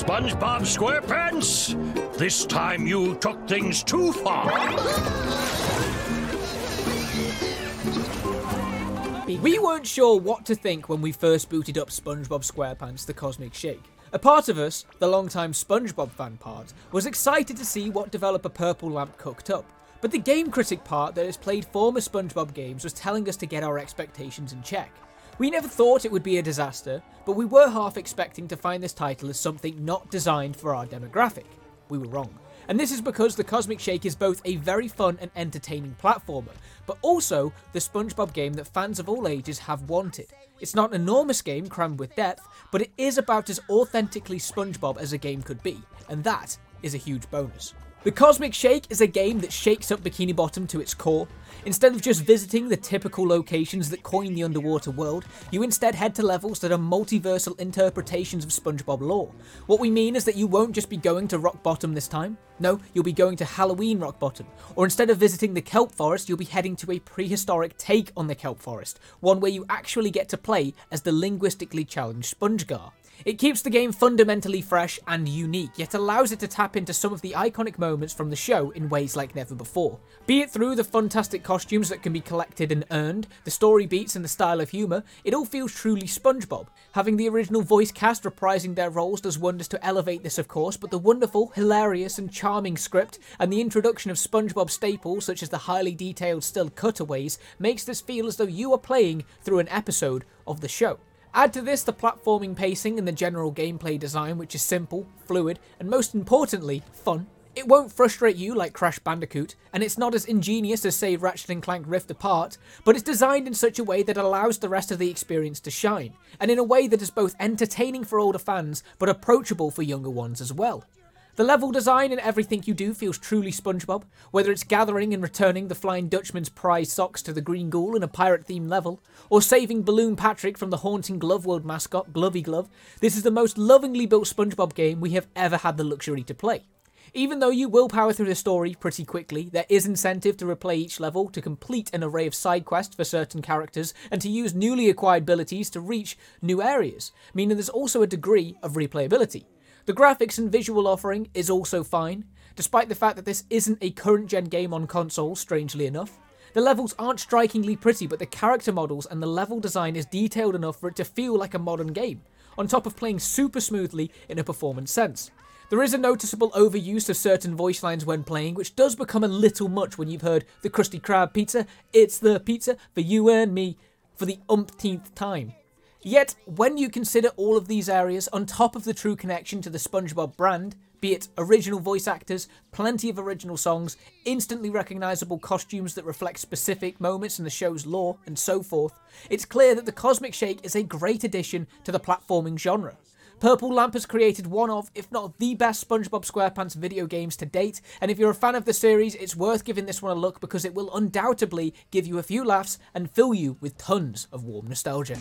SpongeBob SquarePants, this time you took things too far. We weren't sure what to think when we first booted up SpongeBob SquarePants The Cosmic Shake. A part of us, the long-time SpongeBob fan part, was excited to see what developer Purple Lamp cooked up. But the game critic part that has played former SpongeBob games was telling us to get our expectations in check. We never thought it would be a disaster, but we were half expecting to find this title as something not designed for our demographic. We were wrong. And this is because the Cosmic Shake is both a very fun and entertaining platformer, but also the SpongeBob game that fans of all ages have wanted. It's not an enormous game crammed with depth, but it is about as authentically SpongeBob as a game could be, and that is a huge bonus. The Cosmic Shake is a game that shakes up Bikini Bottom to its core. Instead of just visiting the typical locations that coin the underwater world, you instead head to levels that are multiversal interpretations of SpongeBob lore. What we mean is that you won't just be going to Rock Bottom this time. No, you'll be going to Halloween Rock Bottom. Or instead of visiting the Kelp Forest, you'll be heading to a prehistoric take on the Kelp Forest, one where you actually get to play as the linguistically challenged SpongeGar. It keeps the game fundamentally fresh and unique, yet allows it to tap into some of the iconic moments from the show in ways like never before. Be it through the fantastic costumes that can be collected and earned, the story beats and the style of humour, it all feels truly SpongeBob. Having the original voice cast reprising their roles does wonders to elevate this of course, but the wonderful, hilarious and charming script and the introduction of SpongeBob staples such as the highly detailed still cutaways makes this feel as though you are playing through an episode of the show. Add to this the platforming pacing and the general gameplay design, which is simple, fluid, and most importantly, fun. It won't frustrate you like Crash Bandicoot, and it's not as ingenious as, say, Ratchet & Clank Rift Apart, but it's designed in such a way that allows the rest of the experience to shine, and in a way that is both entertaining for older fans, but approachable for younger ones as well. The level design and everything you do feels truly SpongeBob, whether it's gathering and returning the Flying Dutchman's prize socks to the Green Ghoul in a pirate themed level, or saving Balloon Patrick from the haunting Glove World mascot Glovey Glove. This is the most lovingly built SpongeBob game we have ever had the luxury to play. Even though you will power through the story pretty quickly, there is incentive to replay each level to complete an array of side quests for certain characters and to use newly acquired abilities to reach new areas, meaning there's also a degree of replayability. The graphics and visual offering is also fine, despite the fact that this isn't a current gen game on console, strangely enough. The levels aren't strikingly pretty, but the character models and the level design is detailed enough for it to feel like a modern game, on top of playing super smoothly in a performance sense. There is a noticeable overuse of certain voice lines when playing, which does become a little much when you've heard the Krusty Krab pizza, it's the pizza for you and me, for the umpteenth time. Yet, when you consider all of these areas on top of the true connection to the SpongeBob brand, be it original voice actors, plenty of original songs, instantly recognisable costumes that reflect specific moments in the show's lore, and so forth, it's clear that the Cosmic Shake is a great addition to the platforming genre. Purple Lamp has created one of, if not the best SpongeBob SquarePants video games to date, and if you're a fan of the series, it's worth giving this one a look because it will undoubtedly give you a few laughs and fill you with tons of warm nostalgia.